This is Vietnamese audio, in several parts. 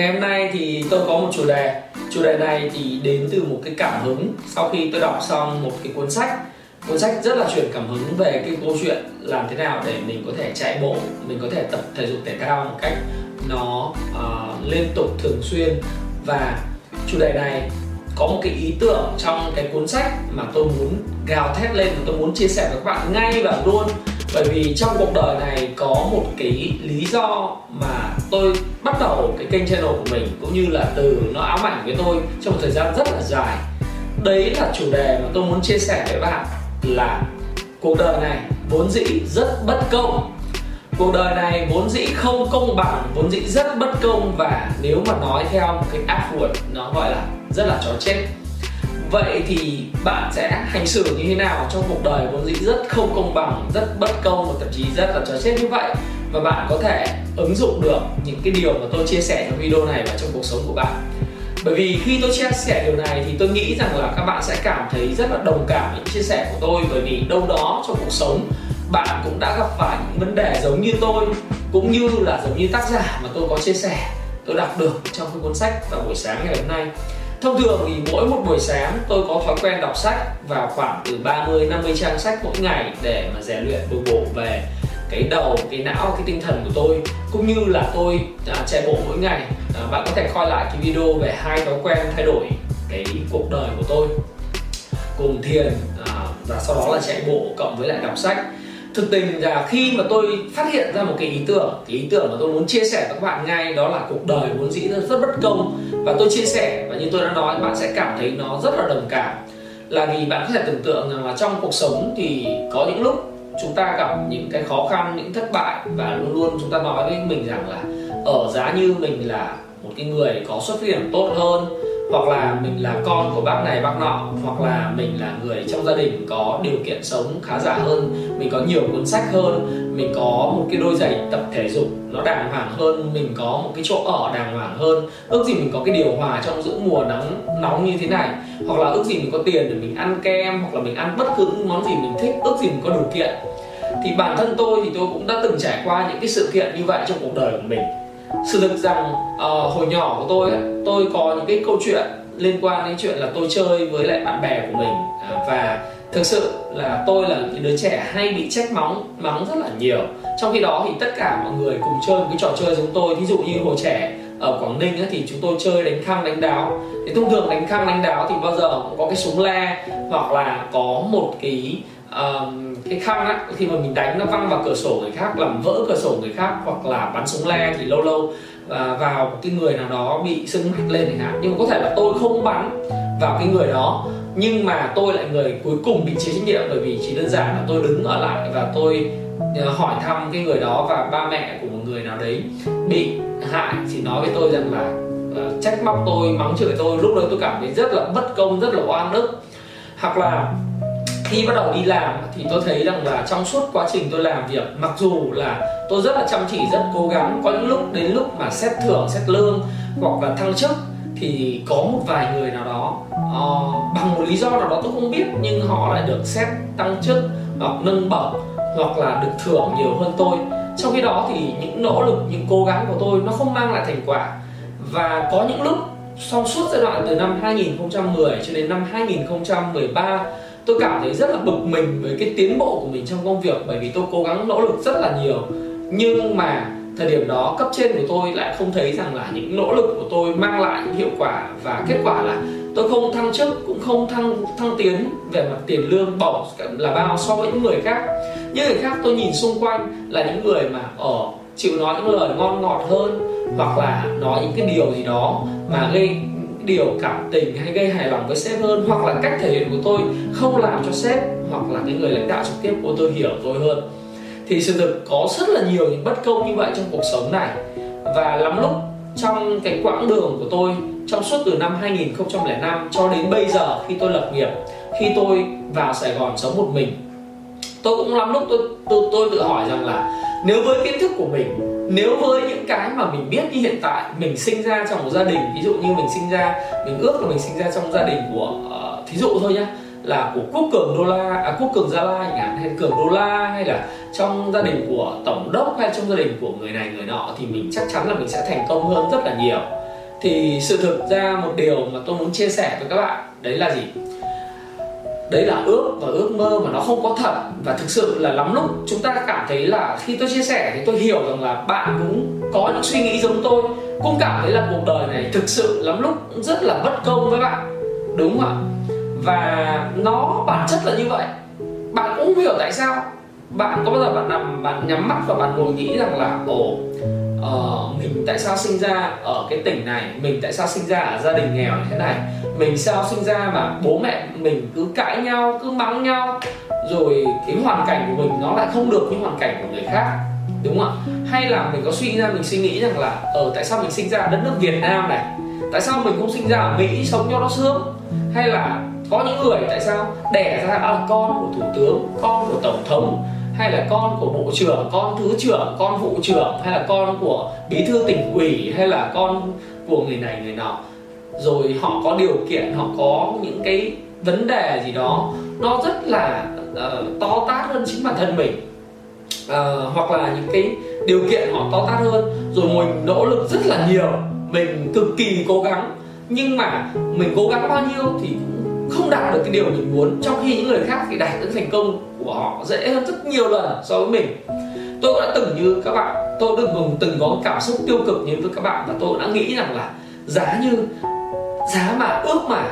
Ngày hôm nay thì tôi có một chủ đề. Chủ đề này thì đến từ một cái cảm hứng Sau khi tôi đọc xong một cái cuốn sách. Cuốn sách rất là truyền cảm hứng về cái câu chuyện Làm thế nào để mình có thể chạy bộ Mình có thể tập thể dục thể thao một cách nó uh, liên tục thường xuyên. Và chủ đề này có một cái ý tưởng trong cái cuốn sách mà tôi muốn gào thét lên và tôi muốn chia sẻ với các bạn ngay và luôn bởi vì trong cuộc đời này có một cái lý do mà tôi bắt đầu cái kênh channel của mình, cũng như là từ nó ám ảnh với tôi trong một thời gian rất là dài. Đấy là chủ đề mà tôi muốn chia sẻ với bạn là cuộc đời này vốn dĩ rất bất công. Cuộc đời này vốn dĩ không công bằng, vốn dĩ rất bất công, và nếu mà nói theo một cái áp nó gọi là rất là chó chết vậy thì bạn sẽ hành xử như thế nào trong cuộc đời vốn dĩ rất không công bằng, rất bất công và thậm chí rất là trò chết như vậy? Và bạn có thể ứng dụng được những cái điều mà tôi chia sẻ trong video này vào trong cuộc sống của bạn. Bởi vì khi tôi chia sẻ điều này thì tôi nghĩ rằng là các bạn sẽ cảm thấy rất là đồng cảm với những chia sẻ của tôi. Bởi vì đâu đó trong cuộc sống, bạn cũng đã gặp phải những vấn đề giống như tôi, cũng như là giống như tác giả mà tôi có chia sẻ, tôi đọc được trong cái cuốn sách vào buổi sáng ngày hôm nay. Thông thường thì mỗi một buổi sáng tôi có thói quen đọc sách vào khoảng từ 30 50 trang sách mỗi ngày để mà rèn luyện bồi bổ về cái đầu, cái não, cái tinh thần của tôi. Cũng như là tôi à, chạy bộ mỗi ngày. À, bạn có thể coi lại cái video về hai thói quen thay đổi cái cuộc đời của tôi. Cùng thiền à, và sau đó là chạy bộ cộng với lại đọc sách thực tình là khi mà tôi phát hiện ra một cái ý tưởng cái ý tưởng mà tôi muốn chia sẻ với các bạn ngay đó là cuộc đời vốn dĩ rất, rất bất công. Và tôi chia sẻ và như tôi đã nói bạn sẽ cảm thấy nó rất là đồng cảm. Là vì bạn có thể tưởng tượng rằng là trong cuộc sống thì có những lúc chúng ta gặp những cái khó khăn những thất bại và luôn luôn chúng ta nói với mình rằng là ở giá như mình là một cái người có xuất phát điểm tốt hơn hoặc là mình là con của bác này, bác nọ, hoặc là mình là người trong gia đình có điều kiện sống khá giả hơn, mình có nhiều cuốn sách hơn, mình có một cái đôi giày tập thể dục nó đàng hoàng hơn, mình có một cái chỗ ở đàng hoàng hơn. Ước gì mình có cái điều hòa trong giữa mùa nắng, nóng như thế này. Hoặc là ước gì mình có tiền để mình ăn kem, hoặc là mình ăn bất cứ món gì mình thích, ước gì mình có điều kiện. Thì bản thân tôi thì tôi cũng đã từng trải qua những cái sự kiện như vậy trong cuộc đời của mình sự thực rằng uh, hồi nhỏ của tôi tôi có những cái câu chuyện liên quan đến chuyện là tôi chơi với lại bạn bè của mình. Uh, và thực sự là tôi là những đứa trẻ hay bị trách mắng mắng rất là nhiều. Trong khi đó thì tất cả mọi người cùng chơi một cái trò chơi giống tôi. Ví dụ như hồi trẻ ở Quảng Ninh ấy, thì chúng tôi chơi đánh khăng đánh đáo. Thì thông thường đánh khăng đánh đáo thì bao giờ cũng có cái súng le hoặc là có một cái cái khăn á khi mà mình đánh nó văng vào cửa sổ người khác làm vỡ cửa sổ người khác hoặc là bắn súng le thì lâu lâu uh, vào một cái người nào đó bị sưng mắt lên chẳng hạn. Nhưng mà có thể là tôi không bắn vào cái người đó nhưng mà tôi lại người cuối cùng bị chịu trách nhiệm bởi vì chỉ đơn giản là tôi đứng ở lại và tôi ờ, hỏi thăm cái người đó và ba mẹ của một người nào đấy bị hại thì nói với tôi rằng là uh, trách móc tôi mắng chửi tôi. Lúc đấy tôi cảm thấy rất là bất công rất là oan ức. Hoặc là khi bắt đầu đi làm thì tôi thấy rằng là trong suốt quá trình tôi làm việc mặc dù là tôi rất là chăm chỉ rất cố gắng có những lúc đến lúc mà xét thưởng xét lương hoặc là thăng chức thì có một vài người nào đó uh, bằng một lý do nào đó tôi không biết nhưng họ lại được xét tăng chức hoặc nâng bậc hoặc là được thưởng nhiều hơn tôi. Trong khi đó thì những nỗ lực những cố gắng của tôi nó không mang lại thành quả. Và có những lúc sau suốt giai đoạn từ năm 2010 cho đến năm 2013 tôi cảm thấy rất là bực mình với cái tiến bộ của mình trong công việc bởi vì tôi cố gắng nỗ lực rất là nhiều. Nhưng mà thời điểm đó cấp trên của tôi lại không thấy rằng là những nỗ lực của tôi mang lại những hiệu quả và kết quả là tôi không thăng chức, cũng không thăng thăng tiến về mặt tiền lương bổng là bao so với những người khác. Những người khác tôi nhìn xung quanh là những người mà ở chịu nói những lời ngon ngọt hơn hoặc là nói những cái điều gì đó mà gây điều cảm tình hay gây hài lòng với sếp hơn hoặc là cách thể hiện của tôi không làm cho sếp hoặc là cái người lãnh đạo trực tiếp của tôi hiểu tôi hơn. Thì sự thực có rất là nhiều những bất công như vậy trong cuộc sống này. Và lắm lúc trong cái quãng đường của tôi trong suốt từ năm 2005 cho đến bây giờ khi tôi lập nghiệp khi tôi vào Sài Gòn sống một mình tôi cũng lắm lúc tôi tôi, tôi tự hỏi rằng là nếu với kiến thức của mình nếu với những cái mà mình biết như hiện tại mình sinh ra trong một gia đình ví dụ như mình sinh ra mình ước là mình sinh ra trong gia đình của uh, thí dụ thôi nhá là của quốc cường đô la à, quốc cường gia lai chẳng hạn hay cường đô la hay là trong gia đình của tổng đốc hay trong gia đình của người này người nọ thì mình chắc chắn là mình sẽ thành công hơn rất là nhiều. Thì sự thực ra một điều mà tôi muốn chia sẻ với các bạn đấy là gì? Đấy là ước và ước mơ mà nó không có thật. Và thực sự là lắm lúc chúng ta cảm thấy là khi tôi chia sẻ thì tôi hiểu rằng là bạn cũng có những suy nghĩ giống tôi cũng cảm thấy là cuộc đời này thực sự lắm lúc rất là bất công với bạn. Đúng không ạ? Và nó bản chất là như vậy. Bạn cũng hiểu tại sao. Bạn có bao giờ bạn nằm bạn nhắm mắt và bạn ngồi nghĩ rằng là ồ uh, mình tại sao sinh ra ở cái tỉnh này? Mình tại sao sinh ra ở gia đình nghèo như thế này? Mình sao sinh ra mà bố mẹ mình cứ cãi nhau cứ mắng nhau rồi cái hoàn cảnh của mình nó lại không được như hoàn cảnh của người khác đúng không ạ? Hay là mình có suy ra mình suy nghĩ rằng là ở ờ, tại sao mình sinh ra ở đất nước Việt Nam này? Tại sao mình không sinh ra ở Mỹ sống cho nó sướng hay là có những người tại sao đẻ ra là con của thủ tướng con của tổng thống hay là con của bộ trưởng con thứ trưởng con vụ trưởng hay là con của bí thư tỉnh ủy hay là con của người này người nọ? Rồi họ có điều kiện họ có những cái vấn đề gì đó nó rất là uh, to tát hơn chính bản thân mình. Uh, hoặc là những cái điều kiện họ to tát hơn. Rồi mình nỗ lực rất là nhiều mình cực kỳ cố gắng. Nhưng mà mình cố gắng bao nhiêu thì cũng không đạt được cái điều mình muốn. Trong khi những người khác thì đạt được thành công của họ dễ hơn rất nhiều lần so với mình. Tôi đã từng như các bạn tôi từng từng có cảm xúc tiêu cực như với các bạn và tôi đã nghĩ rằng là giá như giá mà ước mà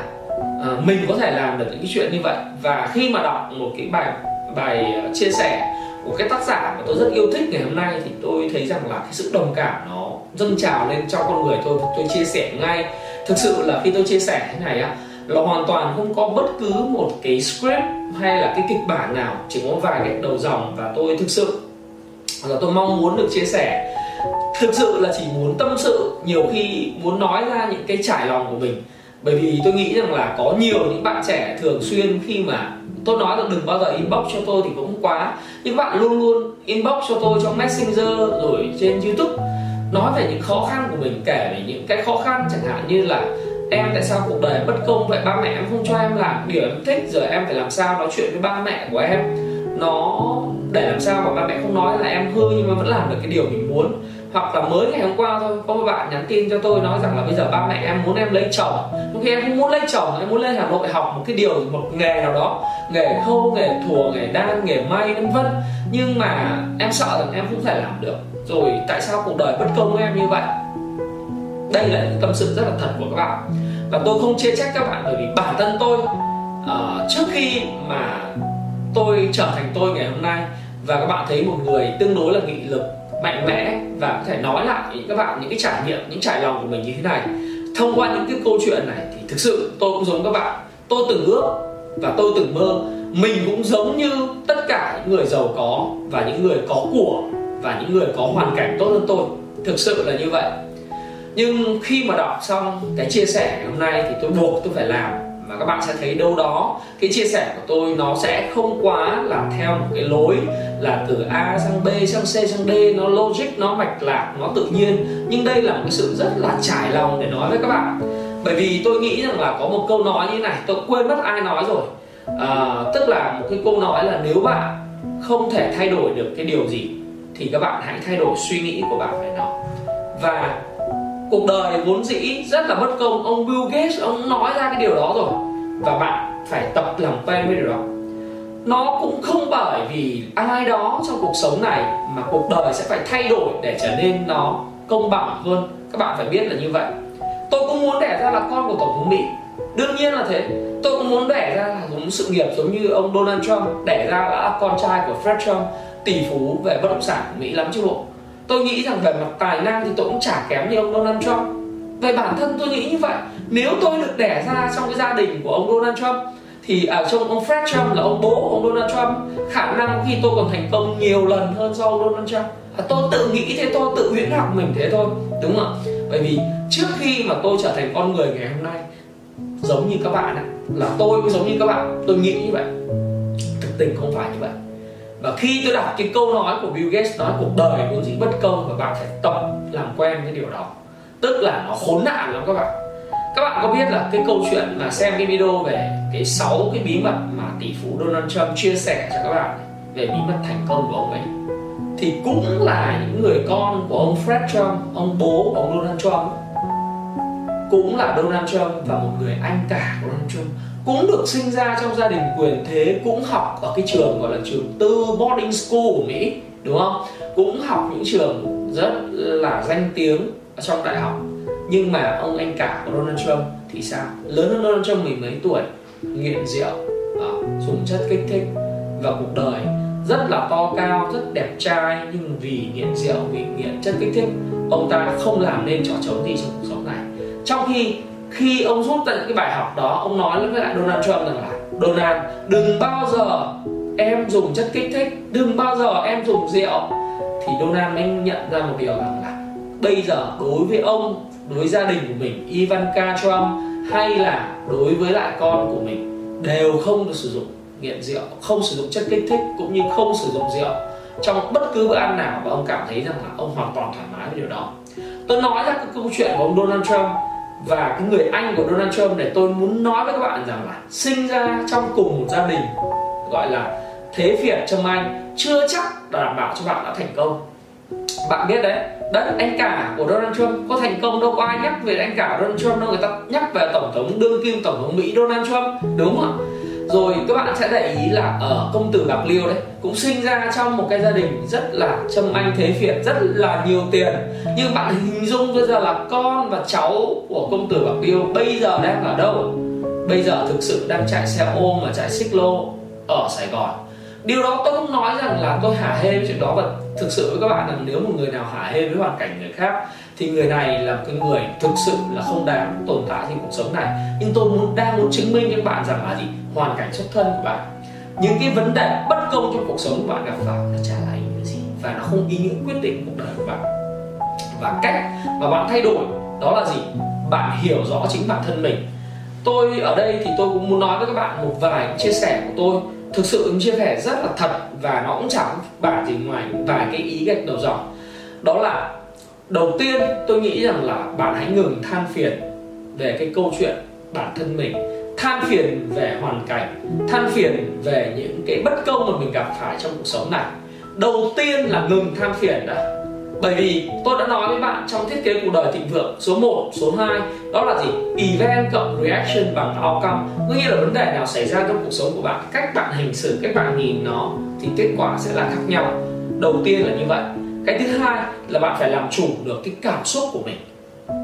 à, mình có thể làm được những cái chuyện như vậy. Và khi mà đọc một cái bài bài ờ, chia sẻ của cái tác giả mà tôi rất yêu thích ngày hôm nay thì tôi thấy rằng là cái sự đồng cảm nó dâng trào lên trong con người tôi tôi chia sẻ ngay. Thực sự là khi tôi chia sẻ thế này á là hoàn toàn không có bất cứ một cái script hay là cái kịch bản nào chỉ có vài cái đầu dòng. Và tôi thực sự là tôi mong muốn được chia sẻ thực sự là chỉ muốn tâm sự, nhiều khi muốn nói ra những cái trải lòng của mình. Bởi vì tôi nghĩ rằng là có nhiều những bạn trẻ thường xuyên khi mà tôi nói là đừng bao giờ inbox cho tôi thì cũng quá. Nhưng bạn luôn luôn inbox cho tôi trong messenger rồi trên youtube, nói về những khó khăn của mình, kể về những cái khó khăn chẳng hạn như là em tại sao cuộc đời bất công, vậy ba mẹ em không cho em làm điều em thích, giờ em phải làm sao nói chuyện với ba mẹ của em. Nó để làm sao mà ba mẹ không nói là em hư nhưng mà vẫn làm được cái điều mình muốn hoặc là mới ngày hôm qua thôi có một bạn nhắn tin cho tôi nói rằng là bây giờ ba mẹ em muốn em lấy chồng. Nhưng khi em không muốn lấy chồng em muốn lên hà nội học một cái điều một nghề nào đó. Nghề khâu nghề thùa nghề đan nghề may vân vân. Nhưng mà em sợ rằng em không thể làm được. Rồi tại sao cuộc đời bất công với em như vậy? Đây là những tâm sự rất là thật của các bạn. Và tôi không chê trách các bạn bởi vì bản thân tôi uh, trước khi mà tôi trở thành tôi ngày hôm nay và các bạn thấy một người tương đối là nghị lực mạnh mẽ và có thể nói lại những các bạn những cái trải nghiệm, những trải lòng của mình như thế này. Thông qua những cái câu chuyện này thì thực sự tôi cũng giống các bạn. Tôi từng ước và tôi từng mơ mình cũng giống như tất cả những người giàu có và những người có của và những người có hoàn cảnh tốt hơn tôi. Thực sự là như vậy. Nhưng khi mà đọc xong cái chia sẻ ngày hôm nay thì tôi buộc tôi phải làm và các bạn sẽ thấy đâu đó cái chia sẻ của tôi nó sẽ không quá là theo một cái lối là từ A sang B sang C sang D nó logic nó mạch lạc nó tự nhiên. Nhưng đây là một cái sự rất là trải lòng để nói với các bạn. Bởi vì tôi nghĩ rằng là có một câu nói như này tôi quên mất ai nói rồi. À, tức là một cái câu nói là nếu bạn không thể thay đổi được cái điều gì thì các bạn hãy thay đổi suy nghĩ của bạn về nó. Và cuộc đời vốn dĩ rất là bất công. Ông Bill Gates, ông nói ra cái điều đó rồi. Và bạn phải tập làm quen với điều đó. Nó cũng không bởi vì ai đó trong cuộc sống này mà cuộc đời sẽ phải thay đổi để trở nên nó công bằng hơn. Các bạn phải biết là như vậy. Tôi cũng muốn đẻ ra là con của tổng thống mỹ. Đương nhiên là thế. Tôi cũng muốn đẻ ra là giống sự nghiệp giống như ông donald trump, đẻ ra là con trai của fred trump, tỷ phú về bất động sản của mỹ lắm chứ bộ tôi nghĩ rằng về mặt tài năng thì tôi cũng chả kém như ông Donald Trump. Về bản thân tôi nghĩ như vậy. Nếu tôi được đẻ ra trong cái gia đình của ông Donald Trump thì à, ở trong ông Fred Trump là ông bố của ông Donald Trump khả năng khi tôi còn thành công nhiều lần hơn so với Donald Trump. À, tôi tự nghĩ thế tôi tự huyễn học mình thế thôi đúng không ạ? Bởi vì trước khi mà tôi trở thành con người ngày hôm nay giống như các bạn ấy, là tôi cũng giống như các bạn tôi nghĩ như vậy. Thực tình không phải như vậy và khi tôi đọc cái câu nói của Bill Gates nói cuộc đời vốn dĩ bất công và bạn phải tập làm quen với điều đó. Tức là nó khốn nạn lắm các bạn. Các bạn có biết là cái câu chuyện mà xem cái video về cái sáu cái bí mật mà tỷ phú Donald Trump chia sẻ cho các bạn về bí mật thành công của ông ấy, thì cũng là những người con của ông Fred Trump, ông bố của ông Donald Trump. Cũng là Donald Trump và một người anh cả của Donald Trump cũng được sinh ra trong gia đình quyền thế, cũng học ở cái trường gọi là trường tư boarding school của Mỹ, đúng không? Cũng học những trường rất là danh tiếng ở trong đại học. Nhưng mà ông anh cả của Donald Trump thì sao? Lớn hơn Donald Trump mười mấy tuổi, nghiện rượu à, dùng chất kích thích và cuộc đời rất là to cao, rất đẹp trai. Nhưng vì nghiện rượu, vì nghiện chất kích thích, ông ta không làm nên trò trống gì trong cuộc sống này. Trong khi khi ông rút tận cái bài học đó, ông nói với lại Donald Trump rằng là, Donald, đừng bao giờ em dùng chất kích thích, đừng bao giờ em dùng rượu. Thì Donald mới nhận ra một điều rằng là, bây giờ đối với ông, đối với gia đình của mình, Ivanka Trump hay là đối với lại con của mình đều không được sử dụng nghiện rượu, không sử dụng chất kích thích cũng như không sử dụng rượu. Trong bất cứ bữa ăn nào và ông cảm thấy rằng là ông hoàn toàn thoải mái với điều đó. Tôi nói ra cái câu chuyện của ông Donald Trump và cái người anh của Donald Trump này, tôi muốn nói với các bạn rằng là sinh ra trong cùng một gia đình, gọi là thế phiệt trong anh, chưa chắc là đảm bảo cho bạn đã thành công. Bạn biết đấy đấy anh cả của Donald Trump có thành công đâu có ai nhắc về anh cả Donald Trump đâu. Người ta nhắc về tổng thống đương kim, tổng thống Mỹ Donald Trump, đúng không ạ? Rồi các bạn sẽ để ý là ở công tử bạc liêu đấy, cũng sinh ra trong một cái gia đình rất là châm anh thế phiệt, rất là nhiều tiền. Nhưng bạn hình dung bây giờ là con và cháu của công tử bạc liêu bây giờ đang ở đâu? Bây giờ thực sự đang chạy xe ôm và chạy xích lô ở sài gòn. Điều đó tôi không nói rằng là tôi hả hê với chuyện đó và thực sự với các bạn là nếu một người nào hả hê với hoàn cảnh người khác, thì người này là cái người thực sự là không đáng tồn tại trên cuộc sống này. Nhưng tôi muốn, đang muốn chứng minh với bạn rằng là gì? Hoàn cảnh xuất thân của bạn. Những cái vấn đề bất công trong cuộc sống của bạn gặp phải nó chả là ý nghĩa gì và nó không ý nghĩa quyết định cuộc đời của bạn. Và cách mà bạn thay đổi đó là gì? Bạn hiểu rõ chính bản thân mình. Tôi ở đây thì tôi cũng muốn nói với các bạn một vài chia sẻ của tôi. Thực sự chia sẻ rất là thật và nó cũng chẳng bản gì ngoài vài cái ý gạch đầu dòng. Đó là đầu tiên tôi nghĩ rằng là bạn hãy ngừng than phiền về cái câu chuyện bản thân mình than phiền về hoàn cảnh than phiền về những cái bất công mà mình gặp phải trong cuộc sống này. Đầu tiên là ngừng than phiền đã. Bởi vì tôi đã nói với bạn trong thiết kế cuộc đời thịnh vượng số 1, số 2 đó là gì? Event cộng reaction bằng outcome. Có nghĩa là vấn đề nào xảy ra trong cuộc sống của bạn Cách bạn hành xử, cách bạn nhìn nó Thì kết quả sẽ là khác nhau. Đầu tiên là như vậy. Cái thứ hai là bạn phải làm chủ được cái cảm xúc của mình.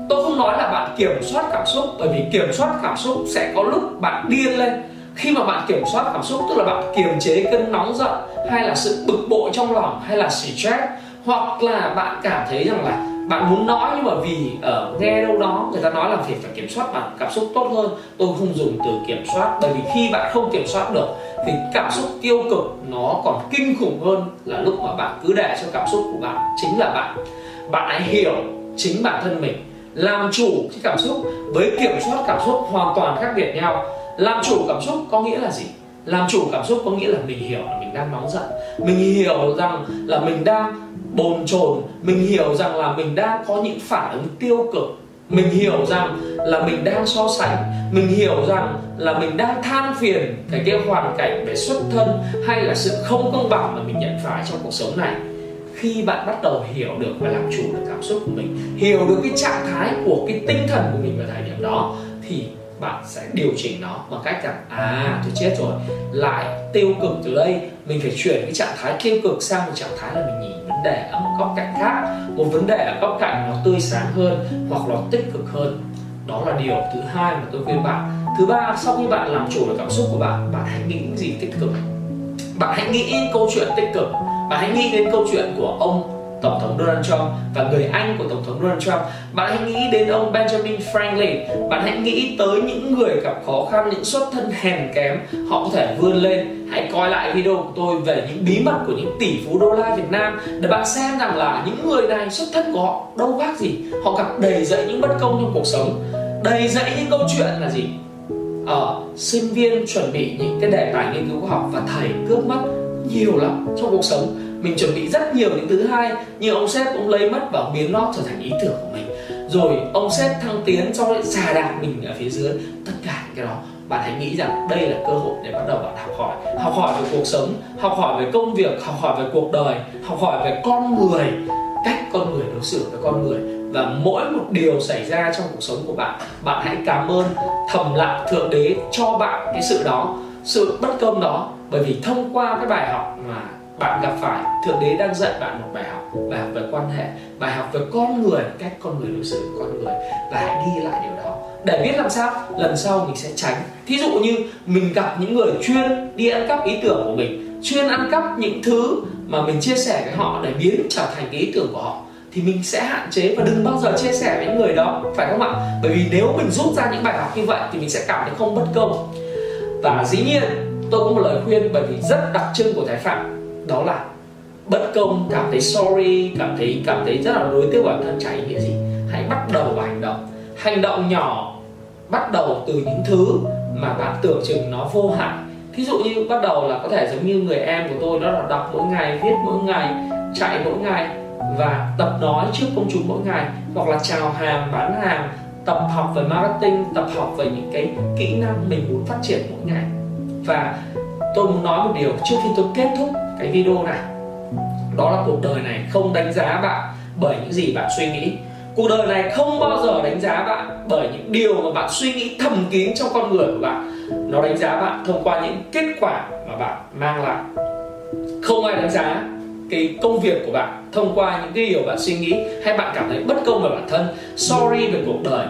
Tôi không nói là bạn kiểm soát cảm xúc, Bởi vì kiểm soát cảm xúc sẽ có lúc bạn điên lên. Khi mà bạn kiểm soát cảm xúc, tức là bạn kiềm chế cơn nóng giận, hay là sự bực bội trong lòng, hay là stress, hoặc là bạn cảm thấy rằng là bạn muốn nói nhưng mà vì ở nghe đâu đó người ta nói là phải phải kiểm soát bản cảm xúc tốt hơn, tôi không dùng từ kiểm soát. Bởi vì khi bạn không kiểm soát được, thì cảm xúc tiêu cực nó còn kinh khủng hơn là lúc mà bạn cứ để cho cảm xúc của bạn chính là bạn. Bạn hãy hiểu chính bản thân mình làm chủ cái cảm xúc, với kiểm soát cảm xúc hoàn toàn khác biệt nhau. Làm chủ cảm xúc có nghĩa là gì? Làm chủ cảm xúc có nghĩa là mình hiểu là mình đang nóng giận. Mình hiểu rằng là mình đang bồn chồn. Mình hiểu rằng là mình đang có những phản ứng tiêu cực. Mình hiểu rằng là mình đang so sánh. Mình hiểu rằng là mình đang than phiền cái cái hoàn cảnh về xuất thân hay là sự không công bằng mà mình nhận phải trong cuộc sống này khi bạn bắt đầu hiểu được và làm chủ được cảm xúc của mình, hiểu được cái trạng thái của cái tinh thần của mình vào thời điểm đó, thì bạn sẽ điều chỉnh nó bằng cách rằng à tôi chết rồi, lại tiêu cực từ đây. Mình phải chuyển cái trạng thái tiêu cực sang một trạng thái là mình nhìn vấn đề ở một góc cạnh khác, một vấn đề ở góc cạnh nó tươi sáng hơn hoặc nó tích cực hơn. Đó là điều thứ hai mà tôi khuyên bạn. Thứ ba, sau khi bạn làm chủ được cảm xúc của bạn bạn hãy nghĩ những gì tích cực? Bạn hãy nghĩ câu chuyện tích cực bạn hãy nghĩ đến câu chuyện của ông tổng thống Donald Trump và người anh của tổng thống Donald Trump. Bạn hãy nghĩ đến ông Benjamin Franklin. Bạn hãy nghĩ tới những người gặp khó khăn những xuất thân hèn kém. Họ có thể vươn lên. Hãy coi lại video của tôi về những bí mật của những tỷ phú đô la Việt Nam để bạn xem rằng là những người này xuất thân của họ đâu khác gì. Họ gặp đầy dẫy những bất công trong cuộc sống. Đầy dẫy những câu chuyện là gì? Ở ờ, sinh viên chuẩn bị những cái đề tài nghiên cứu khoa học và thầy cướp mất nhiều lắm trong cuộc sống. Mình chuẩn bị rất nhiều những thứ hai, nhưng ông sếp cũng lấy mất và biến nó trở thành ý tưởng của mình. Rồi ông sếp thăng tiến cho lại xà đạp mình ở phía dưới, tất cả những cái đó. Bạn hãy nghĩ rằng đây là cơ hội để bắt đầu bạn học hỏi. Học hỏi về cuộc sống, học hỏi về công việc, học hỏi về cuộc đời, học hỏi về con người, cách con người đối xử với con người. Và mỗi một điều xảy ra trong cuộc sống của bạn bạn hãy cảm ơn thầm lặng thượng đế cho bạn cái sự đó, sự bất công đó bởi vì thông qua cái bài học mà bạn gặp phải, thượng đế đang dạy bạn một bài học bài học về quan hệ, bài học về con người, cách con người đối xử với con người, và hãy ghi lại điều đó. Để biết làm sao, lần sau mình sẽ tránh. Thí dụ như mình gặp những người chuyên đi ăn cắp ý tưởng của mình, chuyên ăn cắp những thứ mà mình chia sẻ với họ để biến trở thành cái ý tưởng của họ, thì mình sẽ hạn chế và đừng bao giờ chia sẻ với những người đó, phải không ạ? Bởi vì nếu mình rút ra những bài học như vậy thì mình sẽ cảm thấy không bất công. Và dĩ nhiên tôi có một lời khuyên bởi vì rất đặc trưng của thái phạm đó là bất công, cảm thấy sorry, cảm thấy cảm thấy rất là đối tiếc bản thân chả ý nghĩa gì. Hãy bắt đầu vào hành động. Hành động nhỏ, bắt đầu từ những thứ mà bạn tưởng chừng nó vô hại. Thí dụ như bắt đầu là có thể giống như người em của tôi, đó là đọc mỗi ngày, viết mỗi ngày, chạy mỗi ngày và tập nói trước công chúng mỗi ngày, hoặc là chào hàng, bán hàng, tập học về marketing, tập học về những cái kỹ năng mình muốn phát triển mỗi ngày và tôi muốn nói một điều trước khi tôi kết thúc cái video này. Đó là cuộc đời này không đánh giá bạn bởi những gì bạn suy nghĩ. Cuộc đời này không bao giờ đánh giá bạn bởi những điều mà bạn suy nghĩ thầm kín trong con người của bạn. Nó đánh giá bạn thông qua những kết quả mà bạn mang lại. Không ai đánh giá cái công việc của bạn thông qua những cái điều bạn suy nghĩ hay bạn cảm thấy bất công về bản thân. Sorry về cuộc đời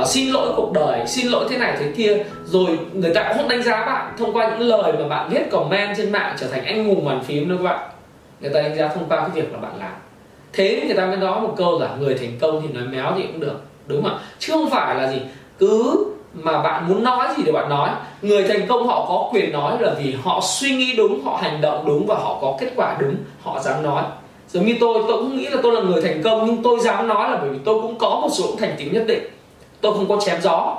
uh, xin lỗi cuộc đời xin lỗi thế này thế kia. Rồi người ta cũng không đánh giá bạn thông qua những lời mà bạn viết comment trên mạng trở thành anh hùng bàn phím đâu các bạn. Người ta đánh giá thông qua cái việc mà bạn làm. Thế người ta mới nói một câu là người thành công thì nói méo thì cũng được đúng không ạ? Chứ không phải là gì cứ mà bạn muốn nói gì thì bạn nói. Người thành công họ có quyền nói là vì họ suy nghĩ đúng họ hành động đúng và họ có kết quả đúng họ dám nói. Giống như tôi tôi cũng nghĩ là tôi là người thành công nhưng tôi dám nói là bởi vì tôi cũng có một số thành tính nhất định tôi không có chém gió,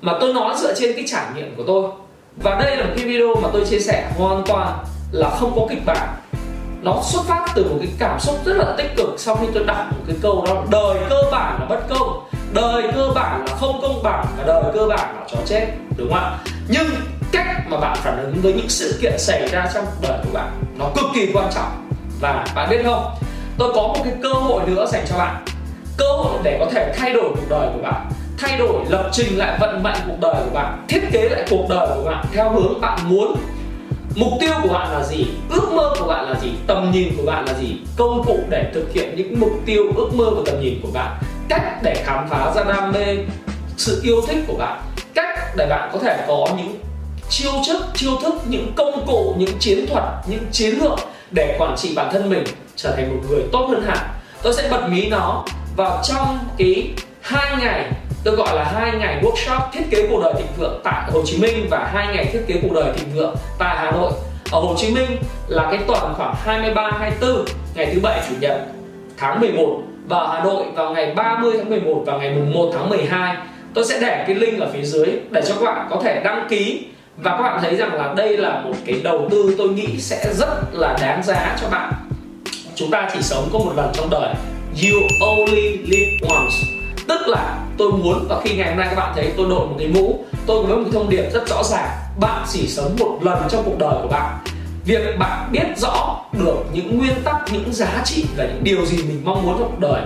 mà tôi nói dựa trên cái trải nghiệm của tôi. Và đây là một cái video mà tôi chia sẻ hoàn toàn là không có kịch bản. Nó xuất phát từ một cái cảm xúc rất là tích cực sau khi tôi đọc một cái câu đó, đời cơ bản là bất công, đời cơ bản là không công bằng và đời cơ bản là chó chết. Đúng không ạ? Nhưng cách mà bạn phản ứng với những sự kiện xảy ra trong cuộc đời của bạn nó cực kỳ quan trọng. Và bạn biết không, tôi có một cái cơ hội nữa dành cho bạn. Cơ hội để có thể thay đổi cuộc đời của bạn thay đổi, lập trình lại vận mệnh cuộc đời của bạn, thiết kế lại cuộc đời của bạn theo hướng bạn muốn. Mục tiêu của bạn là gì? Ước mơ của bạn là gì? Tầm nhìn của bạn là gì? Công cụ để thực hiện những mục tiêu, ước mơ và tầm nhìn của bạn. Cách để khám phá ra đam mê, sự yêu thích của bạn. Cách để bạn có thể có những chiêu thức chiêu thức, những công cụ, những chiến thuật, những chiến lược để quản trị bản thân mình trở thành một người tốt hơn hẳn. Tôi sẽ bật mí nó vào trong cái hai ngày tôi gọi là hai ngày workshop thiết kế cuộc đời thịnh vượng tại Hồ Chí Minh và hai ngày thiết kế cuộc đời thịnh vượng tại Hà Nội. Ở Hồ Chí Minh là cái tuần khoảng 23 24 ngày thứ bảy chủ nhật, tháng 11 và ở Hà Nội vào ngày 30 tháng 11 và ngày mùng 1 tháng 12 tôi sẽ để cái link ở phía dưới để cho các bạn có thể đăng ký. Và các bạn thấy rằng là đây là một cái đầu tư tôi nghĩ sẽ rất là đáng giá cho bạn. Chúng ta chỉ sống có một lần trong đời. You only live once tức là tôi muốn, và khi ngày hôm nay các bạn thấy tôi đội một cái mũ, tôi có một cái thông điệp rất rõ ràng. Bạn chỉ sống một lần trong cuộc đời của bạn. Việc bạn biết rõ được những nguyên tắc, những giá trị và những điều gì mình mong muốn trong cuộc đời.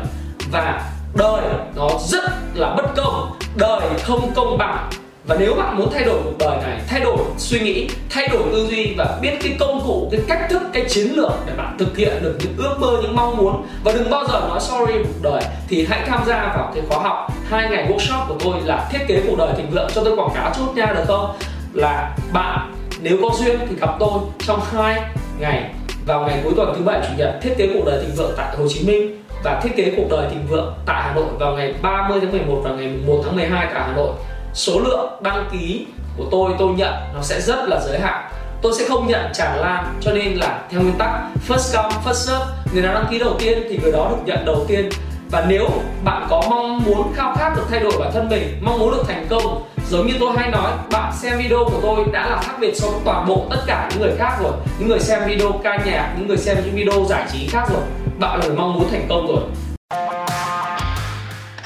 Và đời nó rất là bất công. Đời không công bằng và nếu bạn muốn thay đổi cuộc đời này, thay đổi suy nghĩ, thay đổi tư duy và biết cái công cụ, cái cách thức, cái chiến lược để bạn thực hiện được những ước mơ, những mong muốn. Và đừng bao giờ nói sorry cuộc đời, thì hãy tham gia vào cái khóa học. Hai ngày workshop của tôi là thiết kế cuộc đời thịnh vượng cho tôi quảng cáo chút nha được không? Là bạn, nếu có duyên thì gặp tôi trong hai ngày. Vào ngày cuối tuần thứ bảy, chủ nhật, thiết kế cuộc đời thịnh vượng tại Hồ Chí Minh và thiết kế cuộc đời thịnh vượng tại Hà Nội vào ngày 30 tháng 11 và ngày 1 tháng 12 tại Hà Nội. Số lượng đăng ký của tôi tôi nhận nó sẽ rất là giới hạn. Tôi sẽ không nhận tràn lan, cho nên là theo nguyên tắc first come, first serve, người nào đăng ký đầu tiên thì người đó được nhận đầu tiên. Và nếu bạn có mong muốn khao khát được thay đổi bản thân mình, mong muốn được thành công, giống như tôi hay nói, bạn xem video của tôi đã là khác biệt so với toàn bộ tất cả những người khác rồi. Những người xem video ca nhạc, những người xem những video giải trí khác rồi. Bạn là người mong muốn thành công rồi.